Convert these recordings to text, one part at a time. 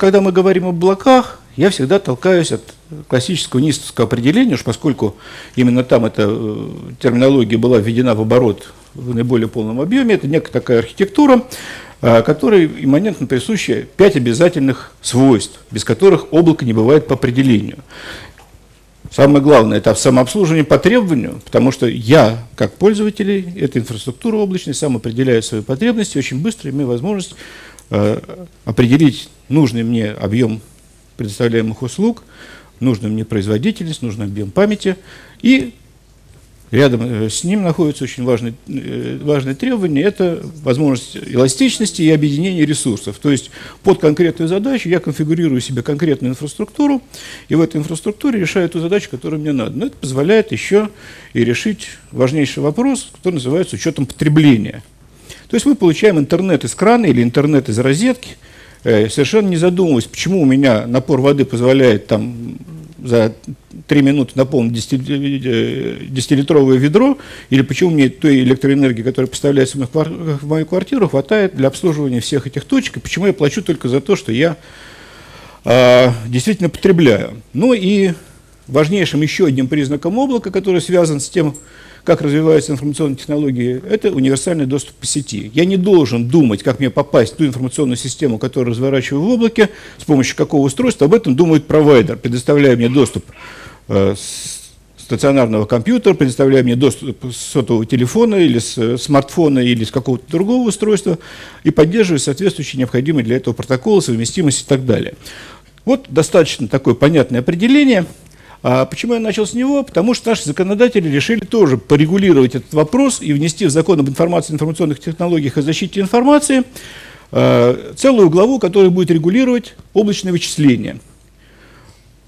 когда мы говорим об облаках, я всегда толкаюсь от классического нистовского определения, уж поскольку именно там эта э, терминология была введена в оборот в наиболее полном объеме, это некая такая архитектура, э, которой имманентно присущи пять обязательных свойств, без которых облако не бывает по определению. Самое главное – это самообслуживание по требованию, потому что я, как пользователь этой инфраструктуры облачной, сам определяю свои потребности, очень быстро имею возможность определить нужный мне объем предоставляемых услуг, нужную мне производительность, нужный объем памяти. И рядом э, с ним находится очень важное, э, важное требование – это возможность эластичности и объединения ресурсов. То есть под конкретную задачу я конфигурирую себе конкретную инфраструктуру, и в этой инфраструктуре решаю ту задачу, которую мне надо. Но это позволяет еще и решить важнейший вопрос, который называется учетом потребления. То есть мы получаем интернет из крана или интернет из розетки – Э, совершенно не задумываясь, почему у меня напор воды позволяет там за три минуты наполнить 10-литровое э, ведро, или почему мне той электроэнергии, которая поставляется в мою квартиру, хватает для обслуживания всех этих точек, и почему я плачу только за то, что я а, действительно потребляю. Ну и важнейшим еще одним признаком облака, который связан с тем, как развиваются информационные технологии, это универсальный доступ по сети. Я не должен думать, как мне попасть в ту информационную систему, которую разворачиваю в облаке, с помощью какого устройства, об этом думает провайдер, предоставляя мне доступ э, стационарного компьютера, предоставляя мне доступ с сотового телефона или с э, смартфона или с какого-то другого устройства и поддерживая соответствующие необходимые для этого протоколы, совместимость и так далее. Вот достаточно такое понятное определение – а почему я начал с него? Потому что наши законодатели решили тоже порегулировать этот вопрос и внести в закон об информации, информационных технологиях и защите информации э, целую главу, которая будет регулировать облачные вычисления.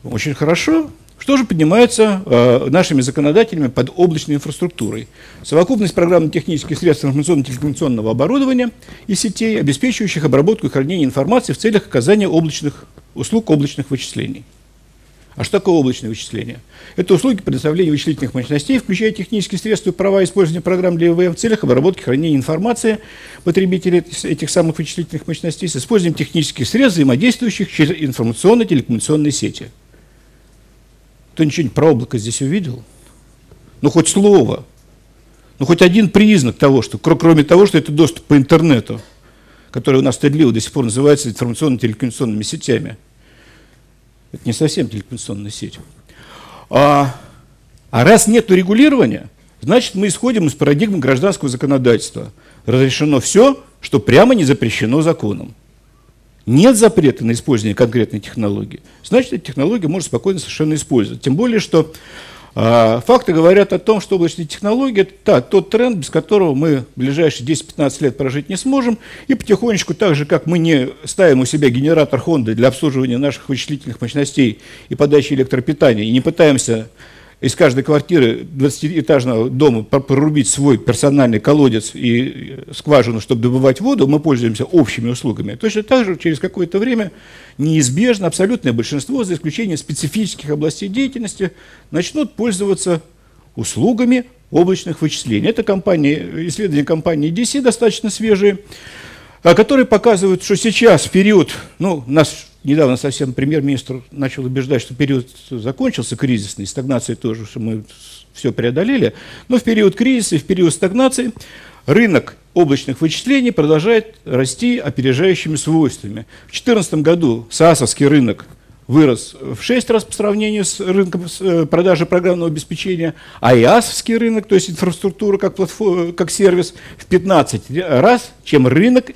Очень хорошо. Что же поднимается э, нашими законодателями под облачной инфраструктурой? Совокупность программно-технических средств информационно-телекоммуникационного оборудования и сетей, обеспечивающих обработку и хранение информации в целях оказания облачных услуг облачных вычислений. А что такое облачное вычисление? Это услуги предоставления вычислительных мощностей, включая технические средства и права использования программ для ИВМ в целях обработки хранения информации потребителей этих самых вычислительных мощностей с использованием технических средств, взаимодействующих через информационно-телекоммуникационные сети. Кто ничего про облако здесь увидел? Ну, хоть слово. Ну, хоть один признак того, что, кроме того, что это доступ по интернету, который у нас стыдливо до сих пор называется информационно-телекоммуникационными сетями – это не совсем телекоммуникационная сеть. А, а раз нет регулирования, значит мы исходим из парадигмы гражданского законодательства. Разрешено все, что прямо не запрещено законом. Нет запрета на использование конкретной технологии, значит, эта технология может спокойно совершенно использовать. Тем более, что факты говорят о том, что облачные технологии – это тот тренд, без которого мы в ближайшие 10-15 лет прожить не сможем. И потихонечку, так же, как мы не ставим у себя генератор Honda для обслуживания наших вычислительных мощностей и подачи электропитания, и не пытаемся из каждой квартиры 20-этажного дома прорубить свой персональный колодец и скважину, чтобы добывать воду, мы пользуемся общими услугами. Точно так же через какое-то время неизбежно абсолютное большинство, за исключением специфических областей деятельности, начнут пользоваться услугами облачных вычислений. Это компании, исследования компании DC достаточно свежие, а, которые показывают, что сейчас в период, ну, нас недавно совсем премьер-министр начал убеждать, что период закончился кризисный, стагнации тоже, что мы все преодолели, но в период кризиса и в период стагнации рынок облачных вычислений продолжает расти опережающими свойствами. В 2014 году САСовский рынок вырос в 6 раз по сравнению с рынком э, продажи программного обеспечения, а ИАСовский рынок, то есть инфраструктура как, платформ, как сервис, в 15 раз, чем рынок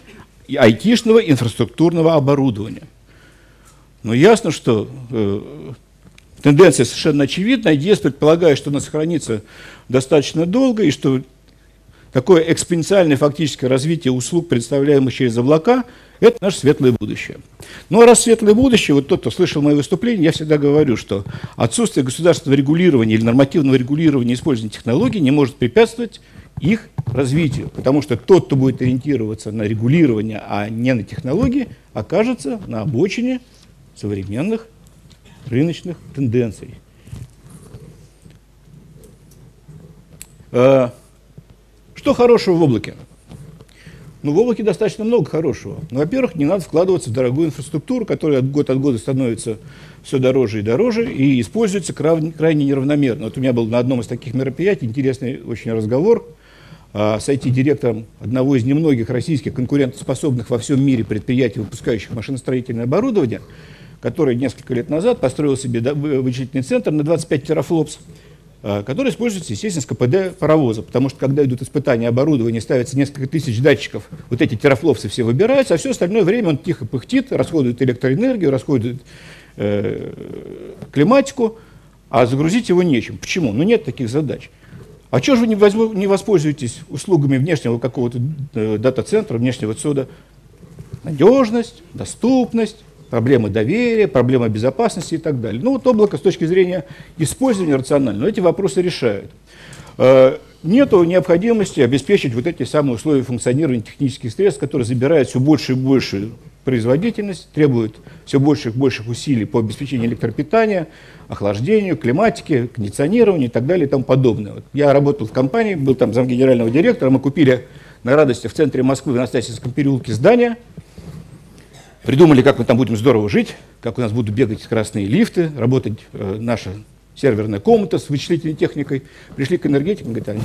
айтишного инфраструктурного оборудования. Но ясно, что э, тенденция совершенно очевидна. ЕС предполагает, что она сохранится достаточно долго, и что такое экспоненциальное фактическое развитие услуг, представляемых через облака, это наше светлое будущее. Ну а раз светлое будущее, вот тот, кто слышал мои выступления, я всегда говорю, что отсутствие государственного регулирования или нормативного регулирования использования технологий не может препятствовать их развитию, потому что тот, кто будет ориентироваться на регулирование, а не на технологии, окажется на обочине современных рыночных тенденций. Э, что хорошего в облаке? Ну, в облаке достаточно много хорошего. Ну, во-первых, не надо вкладываться в дорогую инфраструктуру, которая от год от года становится все дороже и дороже и используется крайне неравномерно. Вот у меня был на одном из таких мероприятий интересный очень разговор а, с IT-директором одного из немногих российских конкурентоспособных во всем мире предприятий, выпускающих машиностроительное оборудование, который несколько лет назад построил себе вычислительный центр на 25 терафлопс, а, который используется, естественно, с КПД паровоза, потому что когда идут испытания оборудования, ставится несколько тысяч датчиков, вот эти терафлопсы все выбираются, а все остальное время он тихо пыхтит, расходует электроэнергию, расходует э, климатику, а загрузить его нечем. Почему? Ну нет таких задач. А чего же вы не воспользуетесь услугами внешнего какого-то э, дата-центра, внешнего отсюда? Надежность, доступность, проблемы доверия, проблемы безопасности и так далее. Ну вот облако с точки зрения использования рационального эти вопросы решает. Э, Нет необходимости обеспечить вот эти самые условия функционирования технических средств, которые забирают все больше и больше производительность, требуют все больших и больших усилий по обеспечению электропитания, охлаждению, климатике, кондиционированию и так далее и тому подобное. Вот я работал в компании, был там замгенерального директора, мы купили на радости в центре Москвы в Анастасийском переулке здание – Придумали, как мы там будем здорово жить, как у нас будут бегать красные лифты, работать э, наша серверная комната с вычислительной техникой. Пришли к энергетикам, говорят,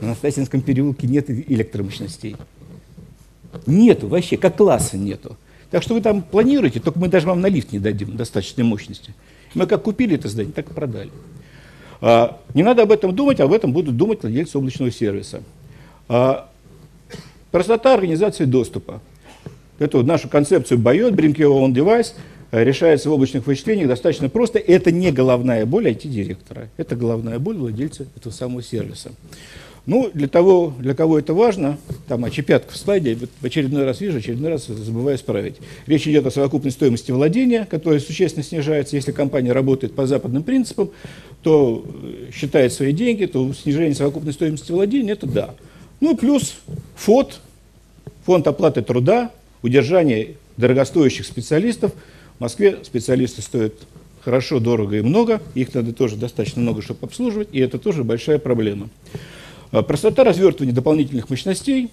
а, на Стасинском переулке нет электромощностей. Нету вообще, как класса нету. Так что вы там планируете, только мы даже вам на лифт не дадим достаточной мощности. Мы как купили это здание, так и продали. А, не надо об этом думать, об этом будут думать владельцы облачного сервиса. А, простота организации доступа. Эту нашу концепцию Bayot, Bring Your Own э, решается в облачных вычислениях достаточно просто. Это не головная боль IT-директора, это головная боль владельца этого самого сервиса. Ну, для того, для кого это важно, там очепятка в слайде, в очередной раз вижу, очередной раз забываю исправить. Речь идет о совокупной стоимости владения, которая существенно снижается. Если компания работает по западным принципам, то э, считает свои деньги, то снижение совокупной стоимости владения – это да. Ну, плюс ФОД, фонд оплаты труда, удержание дорогостоящих специалистов. В Москве специалисты стоят хорошо, дорого и много, их надо тоже достаточно много, чтобы обслуживать, и это тоже большая проблема. А, простота развертывания дополнительных мощностей,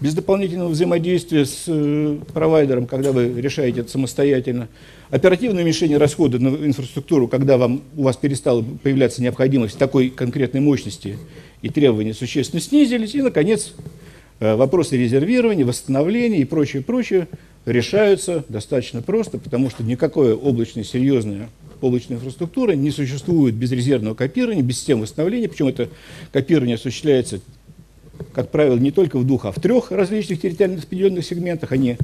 без дополнительного взаимодействия с э, провайдером, когда вы решаете это самостоятельно, оперативное уменьшение расхода на инфраструктуру, когда вам, у вас перестала появляться необходимость такой конкретной мощности и требования существенно снизились, и, наконец, вопросы резервирования, восстановления и прочее, прочее решаются достаточно просто, потому что никакое облачное, серьезное облачная инфраструктура не существует без резервного копирования, без системы восстановления, причем это копирование осуществляется, как правило, не только в двух, а в трех различных территориально распределенных сегментах, они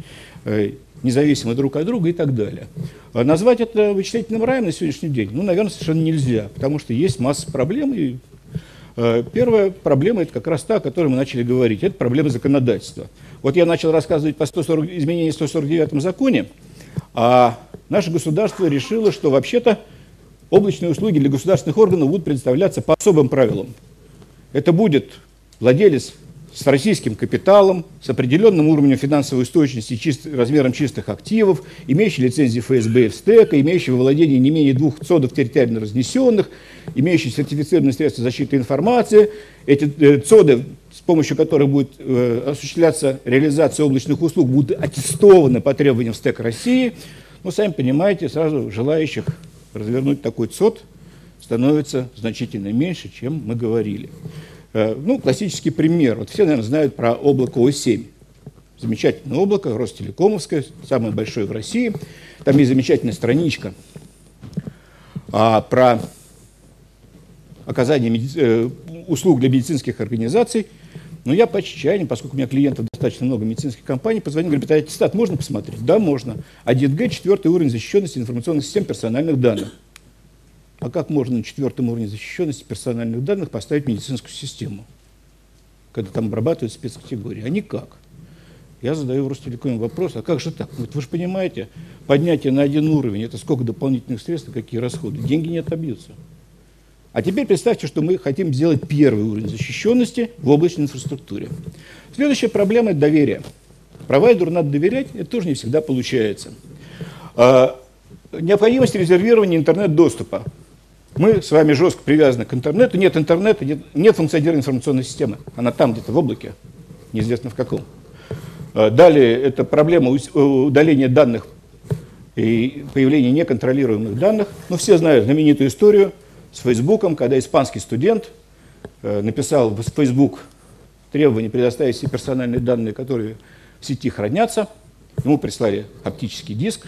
э, независимы друг от друга и так далее. А назвать это вычислительным раем на сегодняшний день, ну, наверное, совершенно нельзя, потому что есть масса проблем, и Э, первая проблема – это как раз та, о которой мы начали говорить. Это проблема законодательства. Вот я начал рассказывать по 140, изменению в 149 законе, а наше государство решило, что вообще-то облачные услуги для государственных органов будут предоставляться по особым правилам. Это будет владелец с российским капиталом, с определенным уровнем финансовой устойчивости, чист, размером чистых активов, имеющий лицензии ФСБ и ВСТЭКа, имеющий во владении не менее двух цодов территориально разнесенных, имеющий сертифицированные средства защиты информации. Эти э, цоды, с помощью которых будет э, осуществляться реализация облачных услуг, будут аттестованы по требованиям СТЭК России. Ну, сами понимаете, сразу желающих развернуть такой ЦОД становится значительно меньше, чем мы говорили. Э, ну, классический пример. Вот все, наверное, знают про облако О7. Замечательное облако, Ростелекомовское, самое большое в России. Там есть замечательная страничка а, про оказание меди... э, услуг для медицинских организаций. Но я по чаяниям, поскольку у меня клиентов достаточно много медицинских компаний, позвонил, говорит, а аттестат можно посмотреть? Да, можно. 1Г, четвертый уровень защищенности информационных систем персональных данных. А как можно на четвертом уровне защищенности персональных данных поставить медицинскую систему, когда там обрабатывают спецкатегории? А никак. Я задаю Ростелекоме вопрос, а как же так? Вот вы же понимаете, поднятие на один уровень, это сколько дополнительных средств, какие расходы? Деньги не отобьются. А теперь представьте, что мы хотим сделать первый уровень защищенности в облачной инфраструктуре. Следующая проблема – это доверие. Провайдеру надо доверять, это тоже не всегда получается. А, необходимость резервирования интернет-доступа. Мы с вами жестко привязаны к интернету. Нет интернета, нет, нет функционирования информационной системы. Она там где-то в облаке, неизвестно в каком. А, далее это проблема удаления данных и появления неконтролируемых данных. Ну, все знают знаменитую историю с Фейсбуком, когда испанский студент э, написал в Facebook требование предоставить все персональные данные, которые в сети хранятся. Ему прислали оптический диск,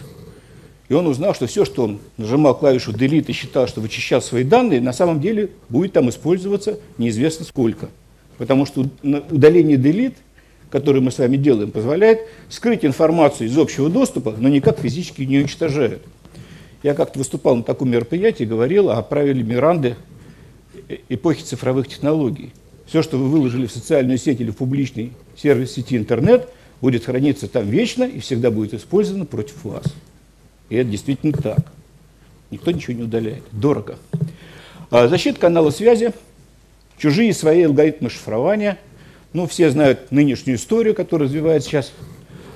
и он узнал, что все, что он нажимал клавишу Delete и считал, что вычищал свои данные, на самом деле будет там использоваться неизвестно сколько. Потому что удаление Delete – который мы с вами делаем, позволяет скрыть информацию из общего доступа, но никак физически не уничтожает. Я как-то выступал на таком мероприятии, говорил о правиле Миранды эпохи цифровых технологий. Все, что вы выложили в социальную сеть или в публичный сервис сети интернет, будет храниться там вечно и всегда будет использовано против вас. И это действительно так. Никто ничего не удаляет. Дорого. А защита канала связи, чужие свои алгоритмы шифрования – ну, все знают нынешнюю историю, которая развивается сейчас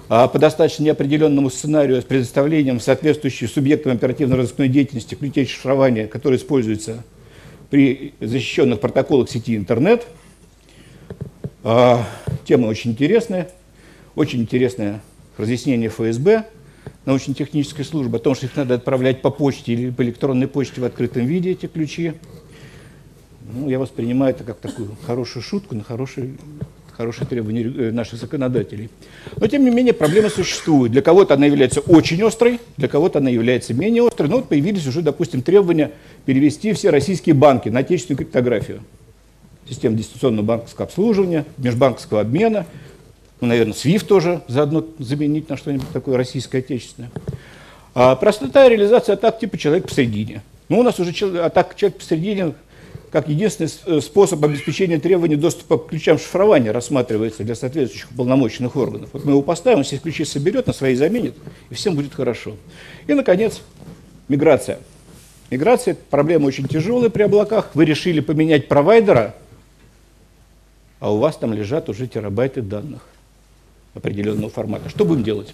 а по достаточно неопределенному сценарию с предоставлением соответствующих субъектам оперативно-розыскной деятельности ключей шифрования, которые используются при защищенных протоколах сети интернет. А, тема очень интересная. Очень интересное разъяснение ФСБ, научно-технической службы, о том, что их надо отправлять по почте или по электронной почте в открытом виде, эти ключи. Ну, я воспринимаю это как такую хорошую шутку на хорошие, хорошие требования э, наших законодателей. Но, тем не менее, проблема существует. Для кого-то она является очень острой, для кого-то она является менее острой. Но вот появились уже, допустим, требования перевести все российские банки на отечественную криптографию. Систему дистанционного банковского обслуживания, межбанковского обмена, ну, наверное, SWIFT тоже заодно заменить на что-нибудь такое российское, отечественное. А простота реализации атак типа «человек посередине». Ну, у нас уже атака «человек посередине» как единственный э, способ обеспечения требований доступа к ключам шифрования рассматривается для соответствующих полномочных органов. Вот мы его поставим, все ключи соберет, на свои заменит, и всем будет хорошо. И, наконец, миграция. Миграция – это проблема очень тяжелая при облаках. Вы решили поменять провайдера, а у вас там лежат уже терабайты данных определенного формата. Что будем делать?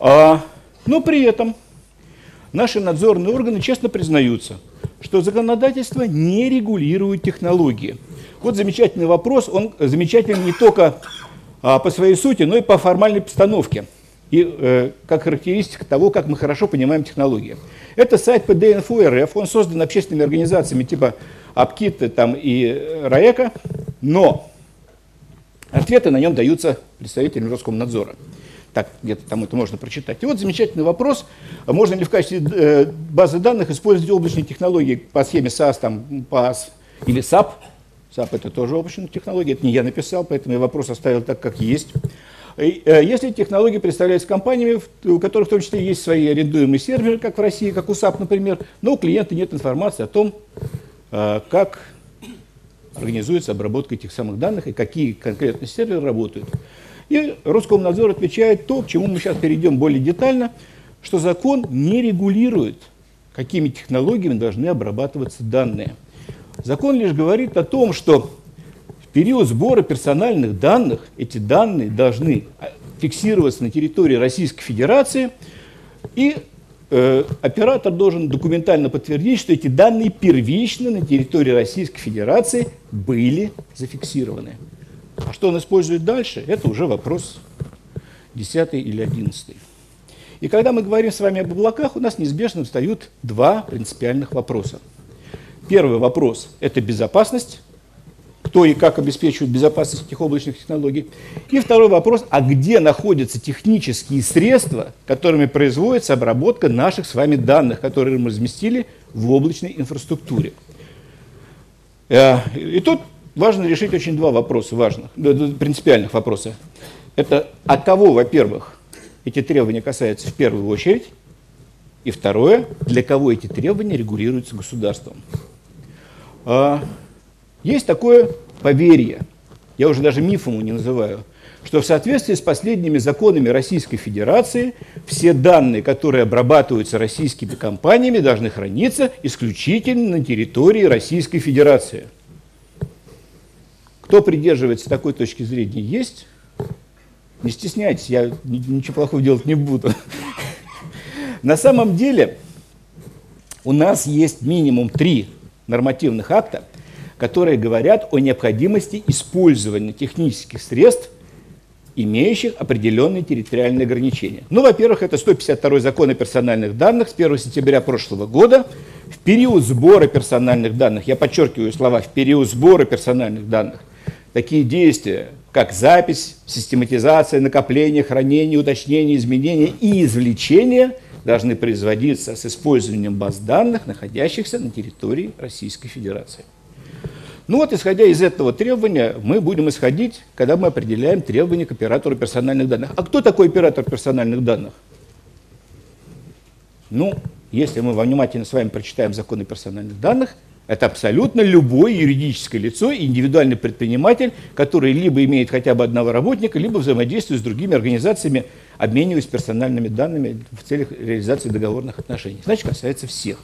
А, но при этом наши надзорные органы честно признаются – что законодательство не регулирует технологии. Вот замечательный вопрос, он замечательный не только а, по своей сути, но и по формальной постановке и э, как характеристика того, как мы хорошо понимаем технологии. Это сайт ПД.Инфо.РФ, он создан общественными организациями типа Апкита там, и РАЭКа, но ответы на нем даются представителям Роскомнадзора так где-то там это можно прочитать. И вот замечательный вопрос, можно ли в качестве э, базы данных использовать облачные технологии по схеме SAS, там, PAS или SAP. SAP это тоже облачная технология, это не я написал, поэтому я вопрос оставил так, как есть. Э, если технологии представляются компаниями, у которых в том числе есть свои арендуемые серверы, как в России, как у SAP, например, но у клиента нет информации о том, э, как организуется обработка этих самых данных и какие конкретно серверы работают. И Роскомнадзор отвечает то, к чему мы сейчас перейдем более детально, что закон не регулирует, какими технологиями должны обрабатываться данные. Закон лишь говорит о том, что в период сбора персональных данных эти данные должны а, фиксироваться на территории Российской Федерации, и оператор должен документально подтвердить, что эти данные первично на территории Российской Федерации были зафиксированы. А что он использует дальше, это уже вопрос 10 или 11. И когда мы говорим с вами об облаках, у нас неизбежно встают два принципиальных вопроса. Первый вопрос – это безопасность, кто и как обеспечивает безопасность этих облачных технологий. И второй вопрос, а где находятся технические средства, которыми производится обработка наших с вами данных, которые мы разместили в облачной инфраструктуре. Э, и тут важно решить очень два вопроса, важных, принципиальных вопроса. Это от кого, во-первых, эти требования касаются в первую очередь, и второе, для кого эти требования регулируются государством. Есть такое поверье, я уже даже мифом его не называю, что в соответствии с последними законами Российской Федерации все данные, которые обрабатываются российскими компаниями, должны храниться исключительно на территории Российской Федерации – кто придерживается такой точки зрения, есть? Не стесняйтесь, я ничего плохого делать не буду. На самом деле у нас есть минимум три нормативных акта, которые говорят о необходимости использования технических средств имеющих определенные территориальные ограничения. Ну, во-первых, это 152 закон о персональных данных с 1 сентября прошлого года. В период сбора персональных данных, я подчеркиваю слова, в период сбора персональных данных, такие действия, как запись, систематизация, накопление, хранение, уточнение, изменение и извлечение должны производиться с использованием баз данных, находящихся на территории Российской Федерации. Ну вот, исходя из этого требования, мы будем исходить, когда мы определяем требования к оператору персональных данных. А кто такой оператор персональных данных? Ну, если мы внимательно с вами прочитаем законы персональных данных, это абсолютно любое юридическое лицо, индивидуальный предприниматель, который либо имеет хотя бы одного работника, либо взаимодействует с другими организациями, обмениваясь персональными данными в целях реализации договорных отношений. Значит, касается всех.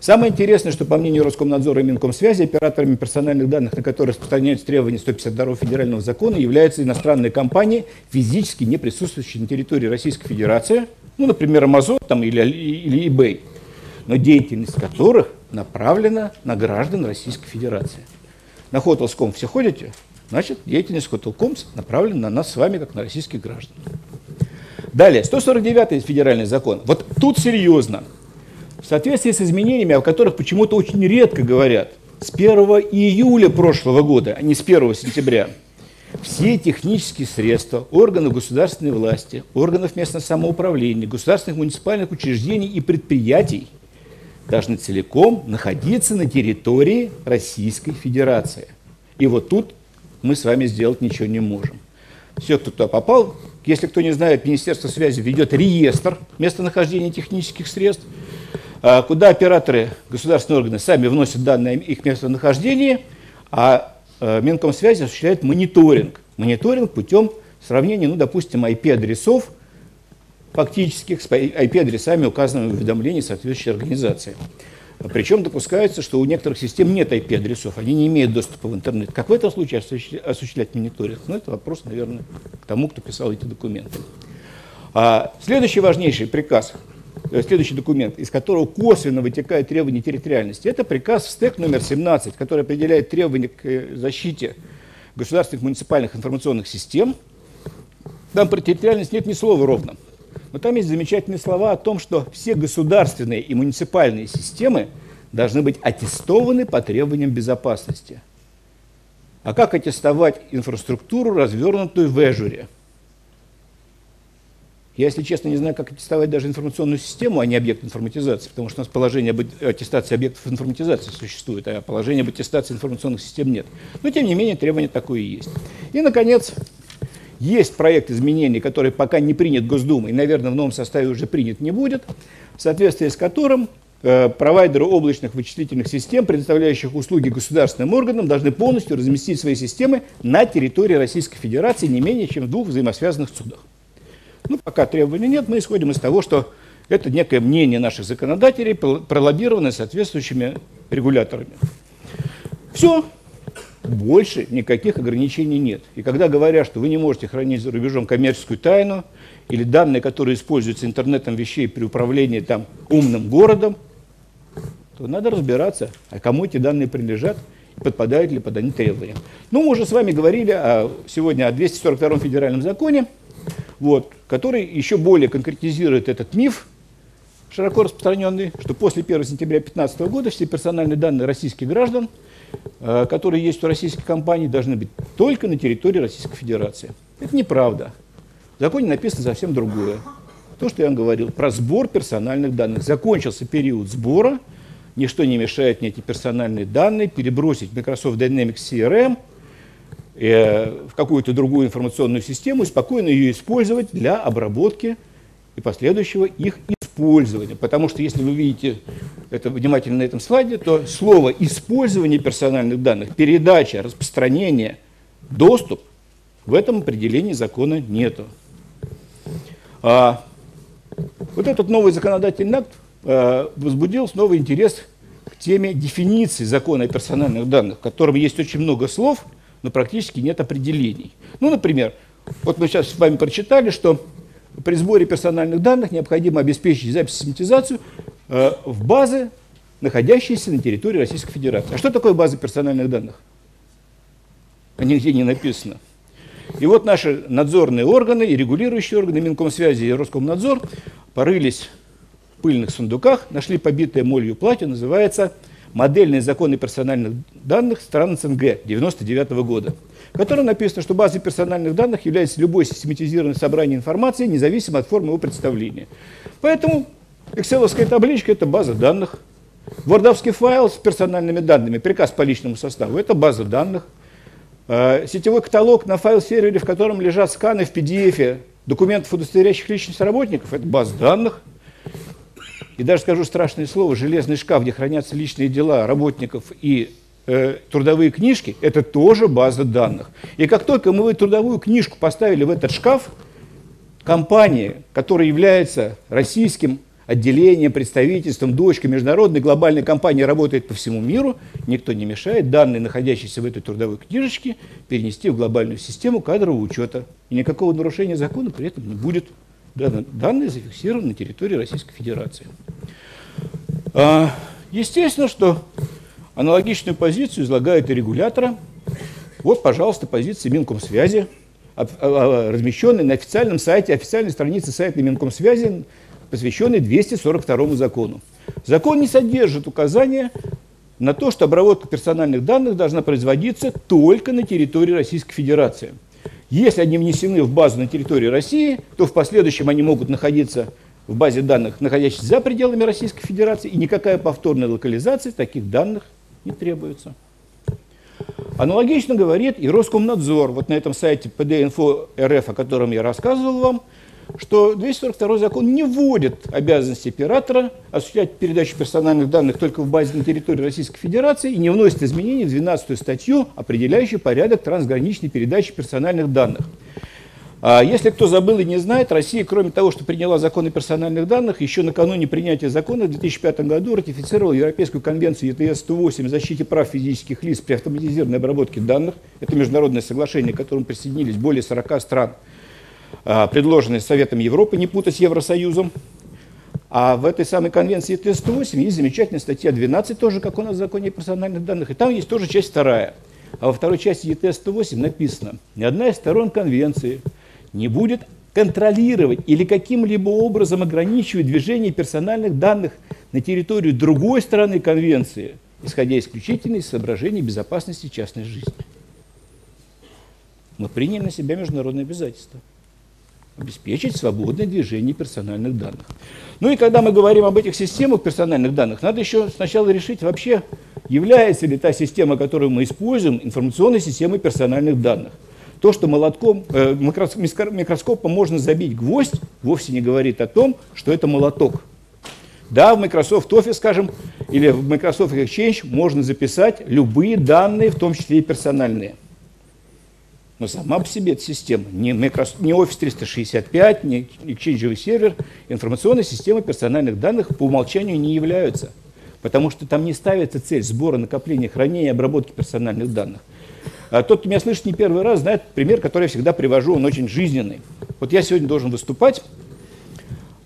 Самое интересное, что по мнению Роскомнадзора и Минкомсвязи, операторами персональных данных, на которые распространяются требования 152 федерального закона, являются иностранные компании, физически не присутствующие на территории Российской Федерации, ну, например, Amazon там, или, или eBay, но деятельность которых направлена на граждан Российской Федерации. На Hotel's.com все ходите? Значит, деятельность Hotel.com направлена на нас с вами, как на российских граждан. Далее, 149 федеральный закон. Вот тут серьезно. В соответствии с изменениями, о которых почему-то очень редко говорят, с 1 июля прошлого года, а не с 1 сентября, все технические средства органов государственной власти, органов местного самоуправления, государственных муниципальных учреждений и предприятий должны целиком находиться на территории Российской Федерации. И вот тут мы с вами сделать ничего не можем. Все, кто туда попал, если кто не знает, Министерство связи ведет реестр местонахождения технических средств – куда операторы, государственные органы сами вносят данные о их местонахождении, а, а Минкомсвязь осуществляет мониторинг. Мониторинг путем сравнения, ну, допустим, IP-адресов фактических с IP-адресами, указанными в уведомлении соответствующей организации. Причем допускается, что у некоторых систем нет IP-адресов, они не имеют доступа в интернет. Как в этом случае осуществлять мониторинг? Ну, это вопрос, наверное, к тому, кто писал эти документы. А следующий важнейший приказ Э, следующий документ, из которого косвенно вытекает требование территориальности. Это приказ СТЭК номер 17, который определяет требования к э, защите государственных муниципальных информационных систем. Там про территориальность нет ни слова ровно. Но там есть замечательные слова о том, что все государственные и муниципальные системы должны быть аттестованы по требованиям безопасности. А как аттестовать инфраструктуру, развернутую в Эжуре? Я, если честно, не знаю, как аттестовать даже информационную систему, а не объект информатизации, потому что у нас положение об аттестации объектов информатизации существует, а положение об аттестации информационных систем нет. Но, тем не менее, требование такое и есть. И, наконец, есть проект изменений, который пока не принят Госдумой, и, наверное, в новом составе уже принят не будет, в соответствии с которым э, провайдеры облачных вычислительных систем, предоставляющих услуги государственным органам, должны полностью разместить свои системы на территории Российской Федерации не менее чем в двух взаимосвязанных судах. Ну, пока требований нет, мы исходим из того, что это некое мнение наших законодателей, пролоббированное соответствующими регуляторами. Все, больше никаких ограничений нет. И когда говорят, что вы не можете хранить за рубежом коммерческую тайну или данные, которые используются интернетом вещей при управлении там умным городом, то надо разбираться, а кому эти данные принадлежат подпадают ли под они требования. Ну, мы уже с вами говорили о, сегодня о 242 федеральном законе, вот, который еще более конкретизирует этот миф, широко распространенный, что после 1 сентября 2015 года все персональные данные российских граждан, э, которые есть у российских компаний, должны быть только на территории Российской Федерации. Это неправда. В законе написано совсем другое. То, что я вам говорил, про сбор персональных данных. Закончился период сбора, ничто не мешает мне эти персональные данные перебросить в Microsoft Dynamics CRM – Э, в какую-то другую информационную систему и спокойно ее использовать для обработки и последующего их использования. Потому что если вы видите это внимательно на этом слайде, то слово «использование персональных данных», «передача», «распространение», «доступ» в этом определении закона нету. А, вот этот новый законодательный акт а, возбудил снова интерес к теме дефиниции закона о персональных данных, в котором есть очень много слов – но практически нет определений. Ну, например, вот мы сейчас с вами прочитали, что при сборе персональных данных необходимо обеспечить запись систематизацию э, в базы, находящиеся на территории Российской Федерации. А что такое база персональных данных? Нигде не написано. И вот наши надзорные органы и регулирующие органы, Минкомсвязи и Роскомнадзор, порылись в пыльных сундуках, нашли побитое молью платье, называется «Модельные законы персональных данных стран СНГ 99 года», в котором написано, что базой персональных данных является любое систематизированное собрание информации, независимо от формы его представления. Поэтому Excelовская табличка – это база данных. Вордовский файл с персональными данными, приказ по личному составу – это база данных. Э, сетевой каталог на файл-сервере, в котором лежат сканы в PDF документов, удостоверяющих личность работников – это база данных. И даже скажу страшное слово, железный шкаф, где хранятся личные дела работников и э, трудовые книжки, это тоже база данных. И как только мы трудовую книжку поставили в этот шкаф, компания, которая является российским отделением, представительством, дочкой международной глобальной компании работает по всему миру, никто не мешает данные, находящиеся в этой трудовой книжечке, перенести в глобальную систему кадрового учета. И никакого нарушения закона при этом не будет. Данные зафиксированы на территории Российской Федерации. А, естественно, что аналогичную позицию излагает и регулятора. Вот, пожалуйста, позиция Минкомсвязи, размещенная на официальном сайте, официальной странице сайта Минкомсвязи посвященный 242 закону. Закон не содержит указания на то, что обработка персональных данных должна производиться только на территории Российской Федерации. Если они внесены в базу на территории России, то в последующем они могут находиться в базе данных, находящейся за пределами Российской Федерации, и никакая повторная локализация таких данных не требуется. Аналогично говорит и Роскомнадзор. Вот на этом сайте PDInfo РФ, о котором я рассказывал вам, что 242 закон не вводит обязанности оператора осуществлять передачу персональных данных только в базе на территории Российской Федерации и не вносит изменений в 12 статью, определяющую порядок трансграничной передачи персональных данных. А если кто забыл и не знает, Россия, кроме того, что приняла закон о персональных данных, еще накануне принятия закона в 2005 году ратифицировала Европейскую конвенцию ЕТС-108 о защите прав физических лиц при автоматизированной обработке данных. Это международное соглашение, к которому присоединились более 40 стран – предложенный Советом Европы, не путать с Евросоюзом. А в этой самой конвенции ТС-108 есть замечательная статья 12, тоже как у нас в законе о персональных данных, и там есть тоже часть вторая. А во второй части ЕТС-108 написано, ни одна из сторон конвенции не будет контролировать или каким-либо образом ограничивать движение персональных данных на территорию другой страны конвенции, исходя исключительно из соображений безопасности частной жизни. Мы приняли на себя международные обязательства обеспечить свободное движение персональных данных. Ну и когда мы говорим об этих системах персональных данных, надо еще сначала решить вообще, является ли та система, которую мы используем, информационной системой персональных данных. То, что молотком, э, микроскопом можно забить гвоздь, вовсе не говорит о том, что это молоток. Да, в Microsoft Office, скажем, или в Microsoft Exchange можно записать любые данные, в том числе и персональные. Но сама по себе эта система, не, Microsoft, не Office 365, не Exchange сервер, информационные системы персональных данных по умолчанию не являются. Потому что там не ставится цель сбора, накопления, хранения обработки персональных данных. А тот, кто меня слышит не первый раз, знает пример, который я всегда привожу, он очень жизненный. Вот я сегодня должен выступать,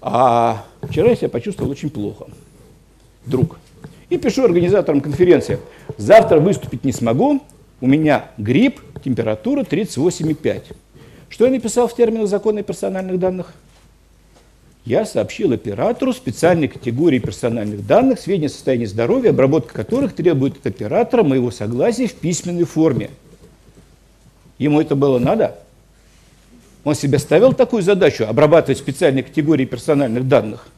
а вчера я себя почувствовал очень плохо. Друг. И пишу организаторам конференции, завтра выступить не смогу, у меня грипп, температура 38,5. Что я написал в терминах закона персональных данных? Я сообщил оператору специальной категории персональных данных, сведения о состоянии здоровья, обработка которых требует от оператора моего согласия в письменной форме. Ему это было надо? Он себе ставил такую задачу – обрабатывать специальные категории персональных данных.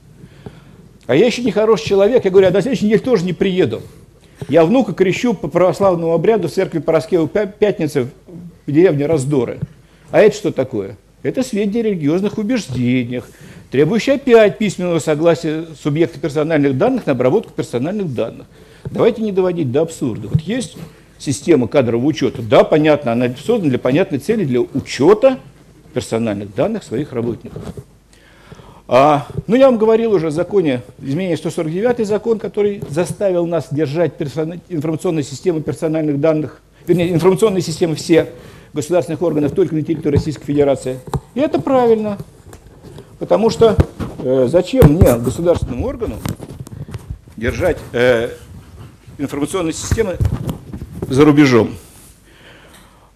А я еще не хороший человек, я говорю, а на следующей неделе тоже не приеду. Я внука крещу по православному обряду в церкви Пороскева Пятницы в деревне Раздоры. А это что такое? Это сведения о религиозных убеждениях, требующие опять письменного согласия субъекта персональных данных на обработку персональных данных. Давайте не доводить до абсурда. Вот есть система кадрового учета. Да, понятно, она создана для понятной цели, для учета персональных данных своих работников. А, ну, я вам говорил уже о законе, изменение 149 закон, который заставил нас держать персон... информационные системы персональных данных, вернее, информационные системы все государственных органов только на территории Российской Федерации. И это правильно, потому что э, зачем мне, государственному органу, держать э, информационные системы за рубежом?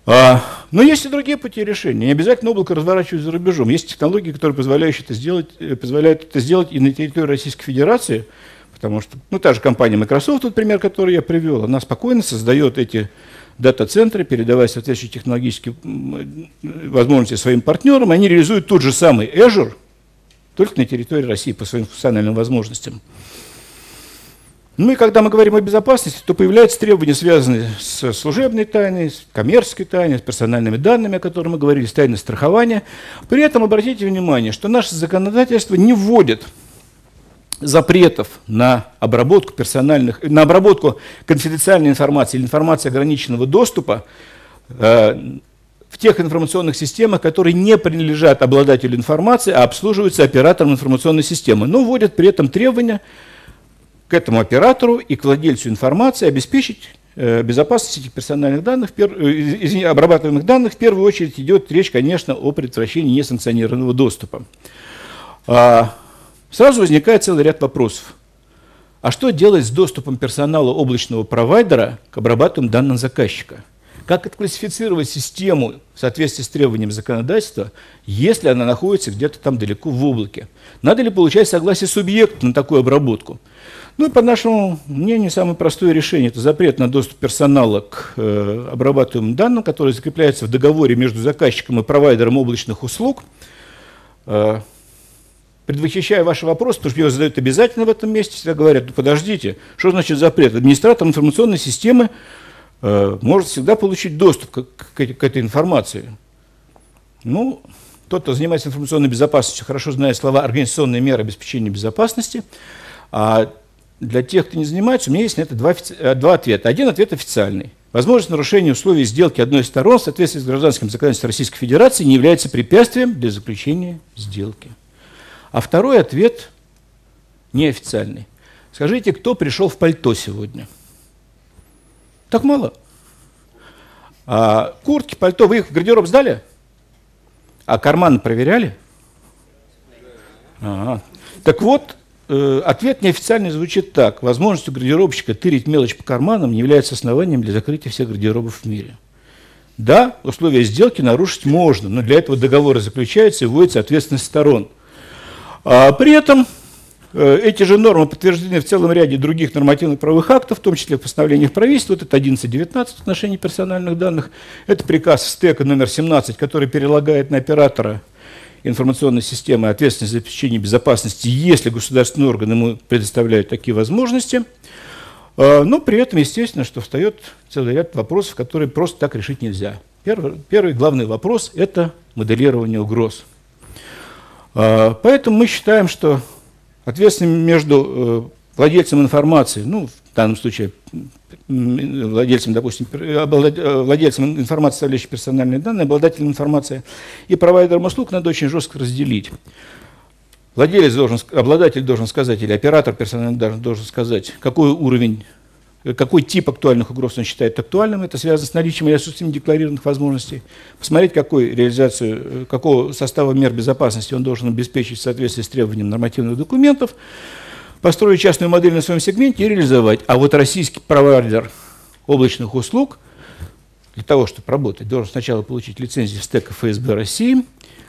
А, Но есть и другие пути решения. Не обязательно облако разворачивать за рубежом. Есть технологии, которые позволяют это сделать, э, позволяют это сделать и на территории Российской Федерации, потому что, ну, та же компания Microsoft, тот пример, который я привел, она спокойно создает эти дата-центры, передавая соответствующие технологические возможности своим партнерам, они реализуют тот же самый Azure, только на территории России по своим функциональным возможностям. Ну и когда мы говорим о безопасности, то появляются требования, связанные с служебной тайной, с коммерческой тайной, с персональными данными, о которых мы говорили, с тайной страхования. При этом обратите внимание, что наше законодательство не вводит запретов на обработку персональных, на обработку конфиденциальной информации или информации ограниченного доступа э, в тех информационных системах, которые не принадлежат обладателю информации, а обслуживаются оператором информационной системы, но вводят при этом требования к этому оператору и к владельцу информации обеспечить э, безопасность этих персональных данных, э, извини, обрабатываемых данных, в первую очередь идет речь, конечно, о предотвращении несанкционированного доступа. А, Сразу возникает целый ряд вопросов. А что делать с доступом персонала облачного провайдера к обрабатываемым данным заказчика? Как отклассифицировать систему в соответствии с требованиями законодательства, если она находится где-то там далеко в облаке? Надо ли получать согласие субъекта на такую обработку? Ну и по нашему мнению, самое простое решение – это запрет на доступ персонала к э, обрабатываемым данным, который закрепляется в договоре между заказчиком и провайдером облачных услуг. Э, предвосхищая ваши вопросы, потому что его задают обязательно в этом месте, всегда говорят, ну подождите, что значит запрет? Администратор информационной системы э, может всегда получить доступ к, к, к этой информации. Ну, тот, кто занимается информационной безопасностью, хорошо знает слова «организационные меры обеспечения безопасности», а для тех, кто не занимается, у меня есть на это два, э, два ответа. Один ответ официальный. Возможность нарушения условий сделки одной из сторон в соответствии с гражданским законодательством Российской Федерации не является препятствием для заключения сделки. А второй ответ неофициальный. Скажите, кто пришел в пальто сегодня? Так мало. А куртки, пальто, вы их в гардероб сдали? А карманы проверяли? Ага. Так вот, ответ неофициальный звучит так. Возможность у гардеробщика тырить мелочь по карманам не является основанием для закрытия всех гардеробов в мире. Да, условия сделки нарушить можно, но для этого договоры заключаются и вводится ответственность сторон – а при этом э, эти же нормы подтверждены в целом ряде других нормативных правовых актов, в том числе в постановлениях правительства. Вот это 11.19 в отношении персональных данных. Это приказ СТЭКа номер 17, который перелагает на оператора информационной системы ответственность за обеспечение безопасности, если государственный орган ему предоставляет такие возможности. А, но при этом, естественно, что встает целый ряд вопросов, которые просто так решить нельзя. Первый, первый главный вопрос – это моделирование угроз – а, поэтому мы считаем, что ответственность между э, владельцем информации, ну, в данном случае владельцем, допустим, э, владельцем информации, составляющей персональные данные, обладателем информации и провайдером услуг надо очень жестко разделить. Владелец должен, обладатель должен сказать, или оператор персональных данных должен сказать, какой уровень какой тип актуальных угроз он считает актуальным, это связано с наличием или отсутствием декларированных возможностей, посмотреть, какой реализацию, э, какого состава мер безопасности он должен обеспечить в соответствии с требованием нормативных документов, построить частную модель на своем сегменте и реализовать. А вот российский провайдер облачных услуг для того, чтобы работать, должен сначала получить лицензию стека ФСБ России,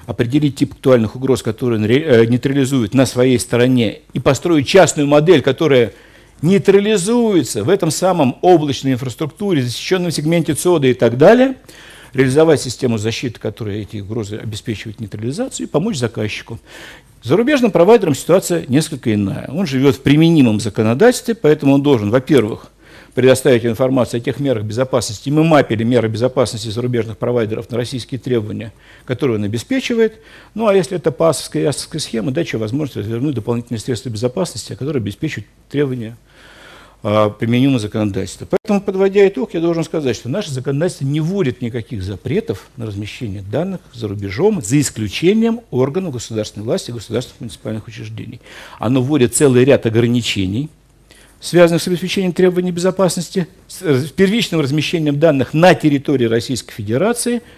определить тип актуальных угроз, которые э, нейтрализует на своей стороне, и построить частную модель, которая нейтрализуется в этом самом облачной инфраструктуре, защищенном сегменте ЦОДа и так далее, реализовать систему защиты, которая эти угрозы обеспечивает нейтрализацию, и помочь заказчику. Зарубежным провайдером ситуация несколько иная. Он живет в применимом законодательстве, поэтому он должен, во-первых, предоставить информацию о тех мерах безопасности. Мы мапили меры безопасности зарубежных провайдеров на российские требования, которые он обеспечивает. Ну, а если это по АСовской и АСовской схеме, дать возможность развернуть дополнительные средства безопасности, которые обеспечивают требования а, применимо законодательство. Поэтому, подводя итог, я должен сказать, что наше законодательство не вводит никаких запретов на размещение данных за рубежом, за исключением органов государственной власти и государственных муниципальных учреждений. Оно вводит целый ряд ограничений, связанных с обеспечением требований безопасности, с первичным размещением данных на территории Российской Федерации –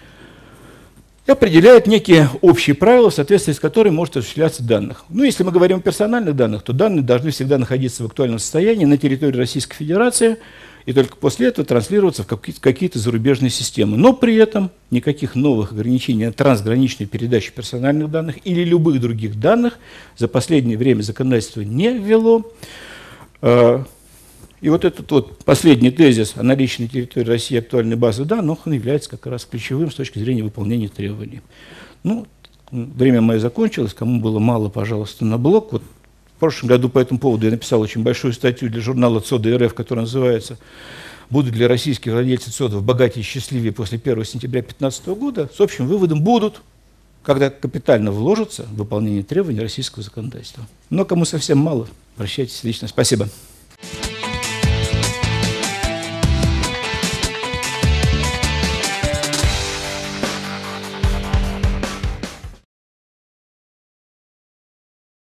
и определяет некие общие правила, в соответствии с которыми может осуществляться данных. Ну, если мы говорим о персональных данных, то данные должны всегда находиться в актуальном состоянии на территории Российской Федерации и только после этого транслироваться в какие-то зарубежные системы. Но при этом никаких новых ограничений на трансграничную передачу персональных данных или любых других данных за последнее время законодательство не ввело. И вот этот вот последний тезис о наличии на территории России актуальной базы данных, он является как раз ключевым с точки зрения выполнения требований. Ну, время мое закончилось, кому было мало, пожалуйста, на блок. Вот в прошлом году по этому поводу я написал очень большую статью для журнала ЦОДа РФ, которая называется «Будут ли российские владельцы ЦОДов богатее и счастливее после 1 сентября 2015 года?» С общим выводом «будут», когда капитально вложатся в выполнение требований российского законодательства. Но кому совсем мало, обращайтесь лично. Спасибо.